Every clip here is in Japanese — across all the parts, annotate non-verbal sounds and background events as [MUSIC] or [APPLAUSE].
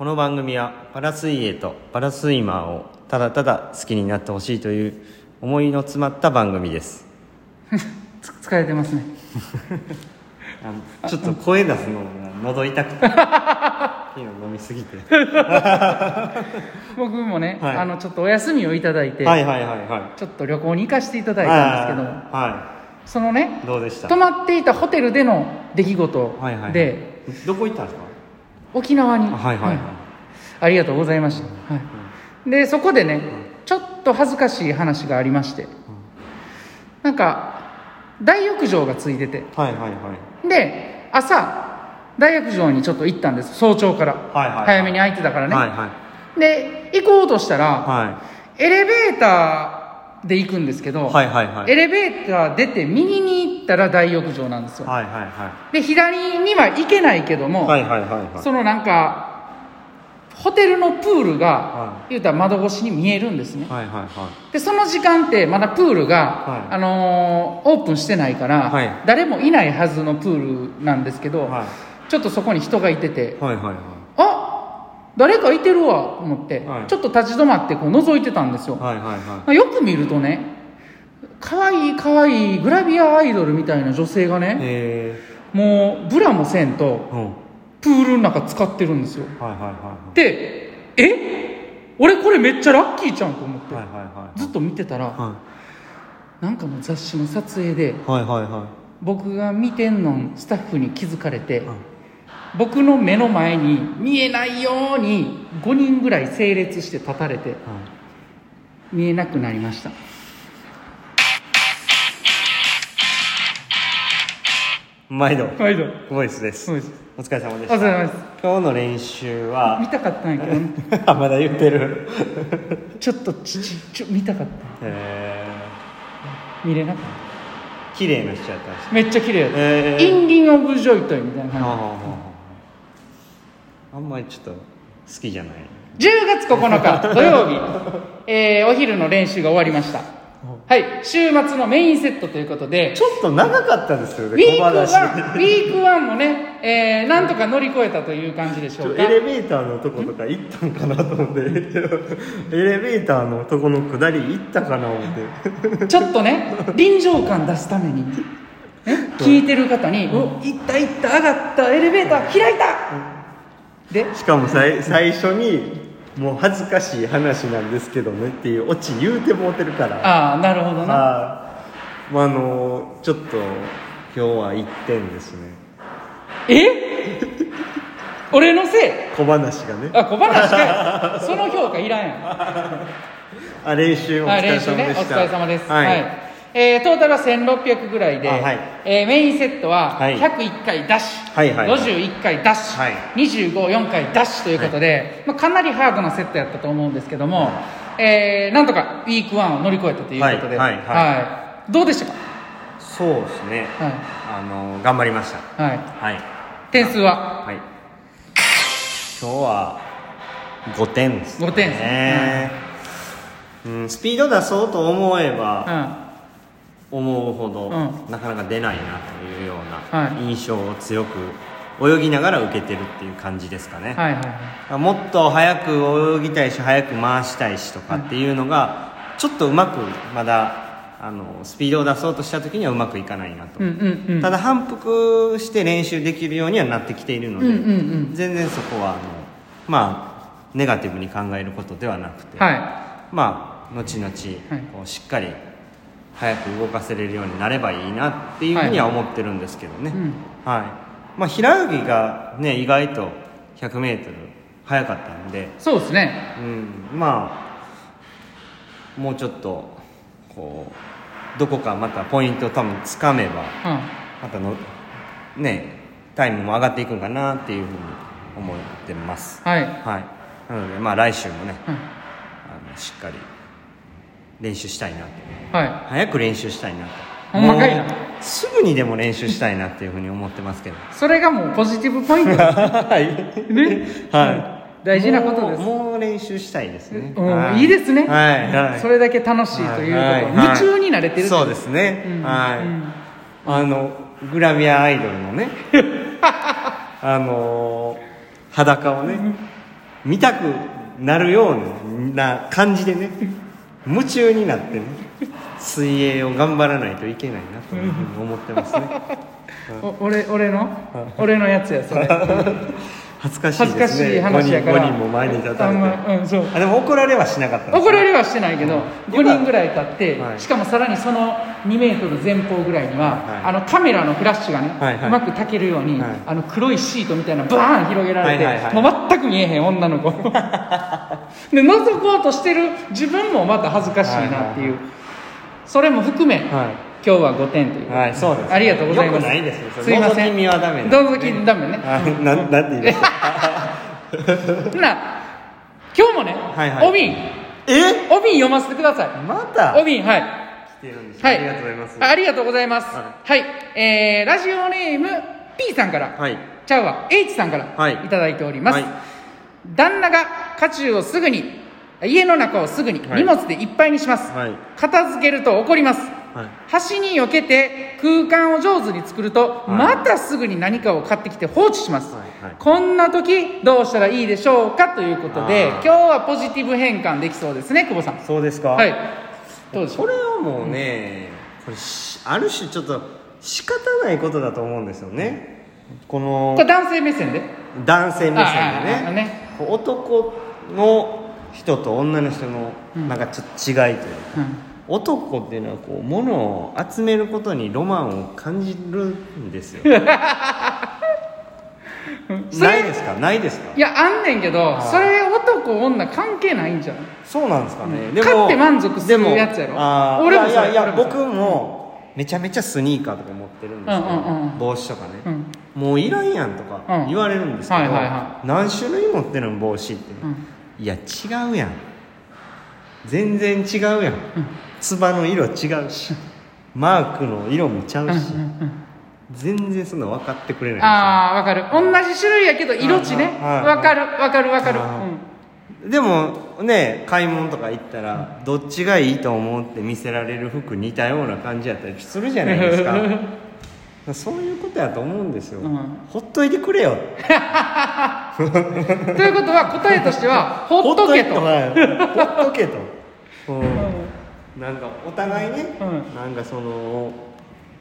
この番組はパラ水泳とパラスイマーをただただ好きになってほしいという思いの詰まった番組です。[LAUGHS] つ疲れてますね。あのちょっと声出すのが喉痛くて [LAUGHS] 飲みすぎて。僕もね、はい。あのちょっとお休みをいただいて、はいはいはいはい。ちょっと旅行に行かせていただいたんですけども、はそのねいどうでした？泊まっていたホテルでの出来事で、はいはい。どこ行ったんですか？沖縄に、あはいはいはい、ありがとうございました、はい、でそこでねちょっと恥ずかしい話がありまして。なんか大浴場がついてて。はいはいはい。で朝大浴場にちょっと行ったんです。早朝から、はいはいはい。早めに空いてたからね、はいはい。で行こうとしたら、はエレベーターで行くんですけど、いはいはいはい。エレベーター出て右に行ったら大浴場なんですよ、はいはいはで左には行けないけども、いはいはいはいはい。そのなんかホテルのプールが、は言うたら窓越しに見えるんですね。はいはいはでその時間ってまだプールが、はい。あのーオープンしてないから、はい。誰もいないはずのプールなんですけど、ちょっとそこに人がいててはいはいはい。あ誰かいてるわと思って、はい。ちょっと立ち止まってこう覗いてたんですよ、はいはいはよく見るとね可愛い可愛いグラビアアイドルみたいな女性がいねえ。もうブラもせんとー、うん。プールの中使ってるんですよ。はいはいはでえ？俺これめっちゃラッキーちゃんと思って、いはいはいはい。ずっと見てたら、はなんかの雑誌の撮影でいはいはいはい。僕が見てんのんスタッフに気づかれて、はい僕の目の前に見えないように5人ぐらい整列して立たれてはい。見えなくなりました。毎度。毎度。ボイスです。です。お疲れ様でした。お疲れ様です。今日の練習は？見たかったんやけど。ね [LAUGHS] あまだ言ってる。[LAUGHS] ちょっとちちちょ見たかった。え見れなかっー、綺麗な人やったんですためっちゃ綺麗やった、えー。インリン・オブ・ジョイトイみたいな感はあんまりちょっと好きじゃない。じ10月9日土曜日、えーお昼の練習が終わりました。はい。週末のメインセットということで。ちょっと長かったですよねウィークワンウ小話ィークワンもね、えーなんとか乗り越えたという感じでしちょょうかエレベーターのとことか行ったんかなと思って。エレベーターのとこの下り行ったかな思って。ちょっとね臨場感出すために、ね、聞いてる方に「お行った行った上がったエレベーター開いた!」でしかもさい最初にもう恥ずかしい話なんですけどねっていうオチ言うてもうてるから。ああなるほどな。はいまああのちょっと今日は1点ですね。え？俺のせい？小話がね。あ小話かい。その評価いらんやん。[LAUGHS] あ練習おはい、疲れ練習ね。お様でした疲れ様です。はい、はいえートータルは1600ぐらいで、あはい。えーメインセットははい。101回ダッシュ、はいはい。はい51回ダッシュ、はい。254回ダッシュということで、まあ、かなりハードなセットやったと思うんですけども、えーなんとかウィーク1を乗り越えたということで、はいはいはどうでしたか、そうですね。はあの頑張りました。いはい、はい。点数は？はい。今日は5点ですね。5点ですね。うん、スピード出そうと思えうばん思うほど、うなかなか出ないなというようはない。印象を強く泳ぎながら受けてるっていう感じですかね、はいはいはい。もっと早く泳ぎたいし早く回したいしとかっていうのがちょっとうまくまだあのスピードを出そうとした時にはうまくいかないなと、うんうんうん。ただ反復して練習できるようにはなってきているので、うんうんうん。全然そこはあのまあネガティブに考えることではなくて、はまあ後々こうしっかり早く動かせれるようになればいいなっていうふうには思ってるんですけどね、い、うん、はい。まあ、平泳ぎがね意外と 100m 速かったんで、そうですね。うん、まあもうちょっとこうどこかまたポイントを多分つかめばうん。またのねタイムも上がっていくんかなっていうふうに思ってます。はい、はい。なのでまあ来週もねうん。あのしっかり練習したいなとは早く練習したいなとほんまかいな。すぐにでも練習したいなっていうふうに思ってますけど。いそれがもうポジティブポイント。ですはい。ね。はい。大事なことです。もうもう練習したいですね、うん。はい。いですね。はい、はい、それだけ楽しいということ、は。い。はい。夢中に慣れてるそうですね、うん。はい、うん。あのグラビアアイドルのね。[LAUGHS] あの裸をね見たくなるような感じでね夢中になってね水泳を頑張らないといけないなというふうに思ってますね。[LAUGHS] お俺俺の？俺のやつやそれ。[LAUGHS] 恥ずかしいですね。恥ずかしい話やから。5人 ,5 人も前に立たれてあんまうんそう。あでも怒られはしなかったんですね。怒られはしてないけど、5人ぐらい立って、はい。しかもさらにその2メートル前方ぐらいには、はい。あのカメラのフラッシュがね、はいはい。うまく焚けるように、はい。あの黒いシートみたいなのバーン広げられて、はいはいはい。もう全く見えへん女の子 [LAUGHS] で覗こうとしてる自分もまた恥ずかしいなっていう、はいはいはい。それも含め、は今日は5点という。はいそうですありがとうございます。よくないですすいません。覗き見はダメね。覗きダメね。あななんて言いましたほな今日もね、はいはい。お瓶え？お瓶読ませてください。また？お瓶はい。来てるんですはい、ありがとうございます。あありがとうございます。ははい、えー、ラジオネーム P さんから、はい。ちゃうわ。H さんからはい。いただいております。はい。旦那が家中をすぐに家の中をすぐにはい。荷物でいっぱいにします。はい。片付けると怒ります。はい。端に避けて空間を上手に作ると、はい。またすぐに何かを買ってきて放置します、はいはい。こんな時どうしたらいいでしょうかということで今日はポジティブ変換できそうですね久保さん。そうですか？はい。どうでしょう？これはもうね、これしある種ちょっと仕方ないことだと思うんですよね。このこれ男性目線で？男性目線でね。ね。男の人と女の人のうんなんかちょっと違いというか、うん。男っていうのはこう物を集めることにロマンを感じるんですよ。[LAUGHS] ないですか？ないですか？いやあんねんけどそれ男女関係ないんじゃないそうなんですかね、うん。でも買って満足するでもやつやろ。あー俺もいやいや僕もめちゃめちゃスニーカーとか持ってるんですけど、うんうんうん。帽子とかね、うん。もういらんやんとかうん。言われるんですけど、はいはいは何種類持ってるの帽子って、うんいや違うやん。全然違うやん、つばの色違うし。マークの色もちゃうし、全然そんな分かってくれないああわかる。同じ種類やけど色地ね。はいはい。わかるわかるわかる。あうん。でもね買い物とか行ったらどっちがいいと思うって見せられる服似たような感じやったりするじゃないですか。[LAUGHS] そういうことやと思うんですよ、うん。ほっといてくれよ [LAUGHS] [LAUGHS] ということは答えとしてはほっとけとはい。ほっとけと、うん。なんかお互いね、うん。なんかその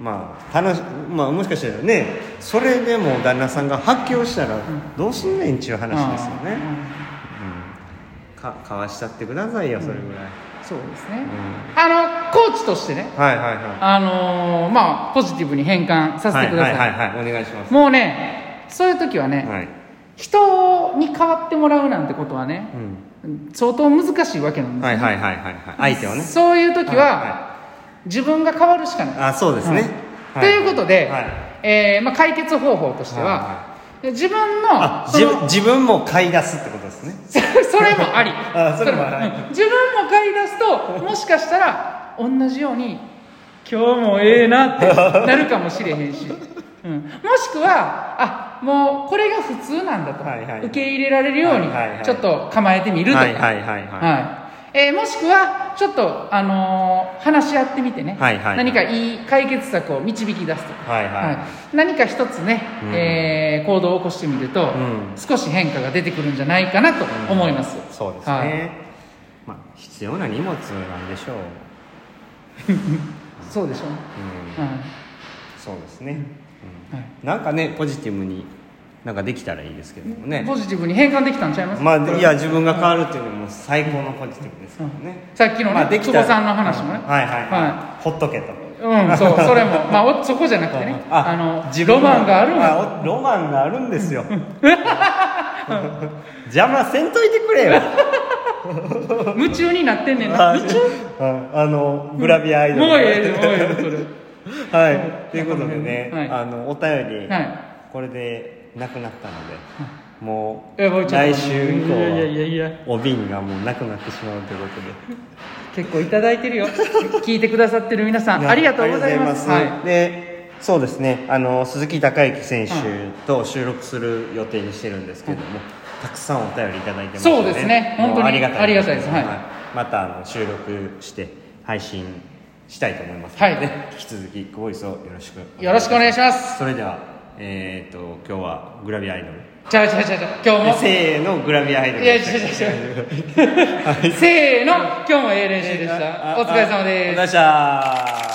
まあ楽しまあもしかしたらねそれでも旦那さんが発狂したらどうすんねんっちゅう話ですよね、うん、かかわしちゃってくださいよそれぐらい、そうですね。うん。あのコーチとしてね。はいはいはい。あのーまあポジティブに変換させてください,、はいはいはいはい。お願いします。もうねそういう時はね、はい人に変わってもらうなんてことはねうん。相当難しいわけなんですよ、はいはいはいはいはい。相手をね。そういう時は、はいは自分が変わるしかない、あそうですね、ということで、はい。えーまあ、解決方法としては、は自分あのその自分自分も買い出すってことですね。それもあり。[LAUGHS] あそれもあり。うん。自分も買い出すともしかしたら同じように今日もええなってなるかもしれへんし、うん、もしくはあもうこれが普通なんだと、はいはい。受け入れられるようにはいはいはい。ちょっと構えてみると。か、はいはいはいはい。はい。えーもしくはちょっと、あのー話し合ってみてね、はいはいはい。何かいい解決策を導き出すとか、はいはい。何か一つね、うん。えー行動を起こしてみると、ん。少し変化が出てくるんじゃないかなと思います、そうですね、はい。まあ必要な荷物なんでしょう。[LAUGHS] そうでしょうね、うん。はい。そうですね、うんはい。なんかねポジティブになんかできたらいいですけどもね。ポジティブに変換できたんちゃいます？まあいや自分が変わるっていうのも最高のポジティブですからね、さっきのね、まあ久保さんの話もね、はいはいはい、はほっとけと。うん、そう、それも、[LAUGHS] まあ、おそこじゃなくてね、あの、ロマンがあるんや。あおロマンがあるんですよ。[LAUGHS] 邪魔せんといてくれよ。[LAUGHS] 夢中になってんねんな、あ夢中あのグラビアアイドル。もうええで、もうええで、それ。[LAUGHS] はい。ということでね、はい。あのお便り、はい。これでなくなったので、もう来週以降お瓶がもうなくなってしまうということで。結構いただいてるよ。[LAUGHS] 聞いてくださってる皆さん、ありがとうございます。でそうですね。あの鈴木孝之選手と収録する予定にしてるんですけども、たくさんお便りいただいてますそうですね。本当にありがたいありがたいです。はい。またあの収録して配信したいと思いますので、ねはい。引き続きごボイスをよろしくよろしくお願いします。それではえっ、と今日はグラビアアイドル。ちゃうちゃうちゃう今日も。せーのグラビア入っていや違う違う違う。[LAUGHS] せーの。今日もええ練習でした。お疲れ様です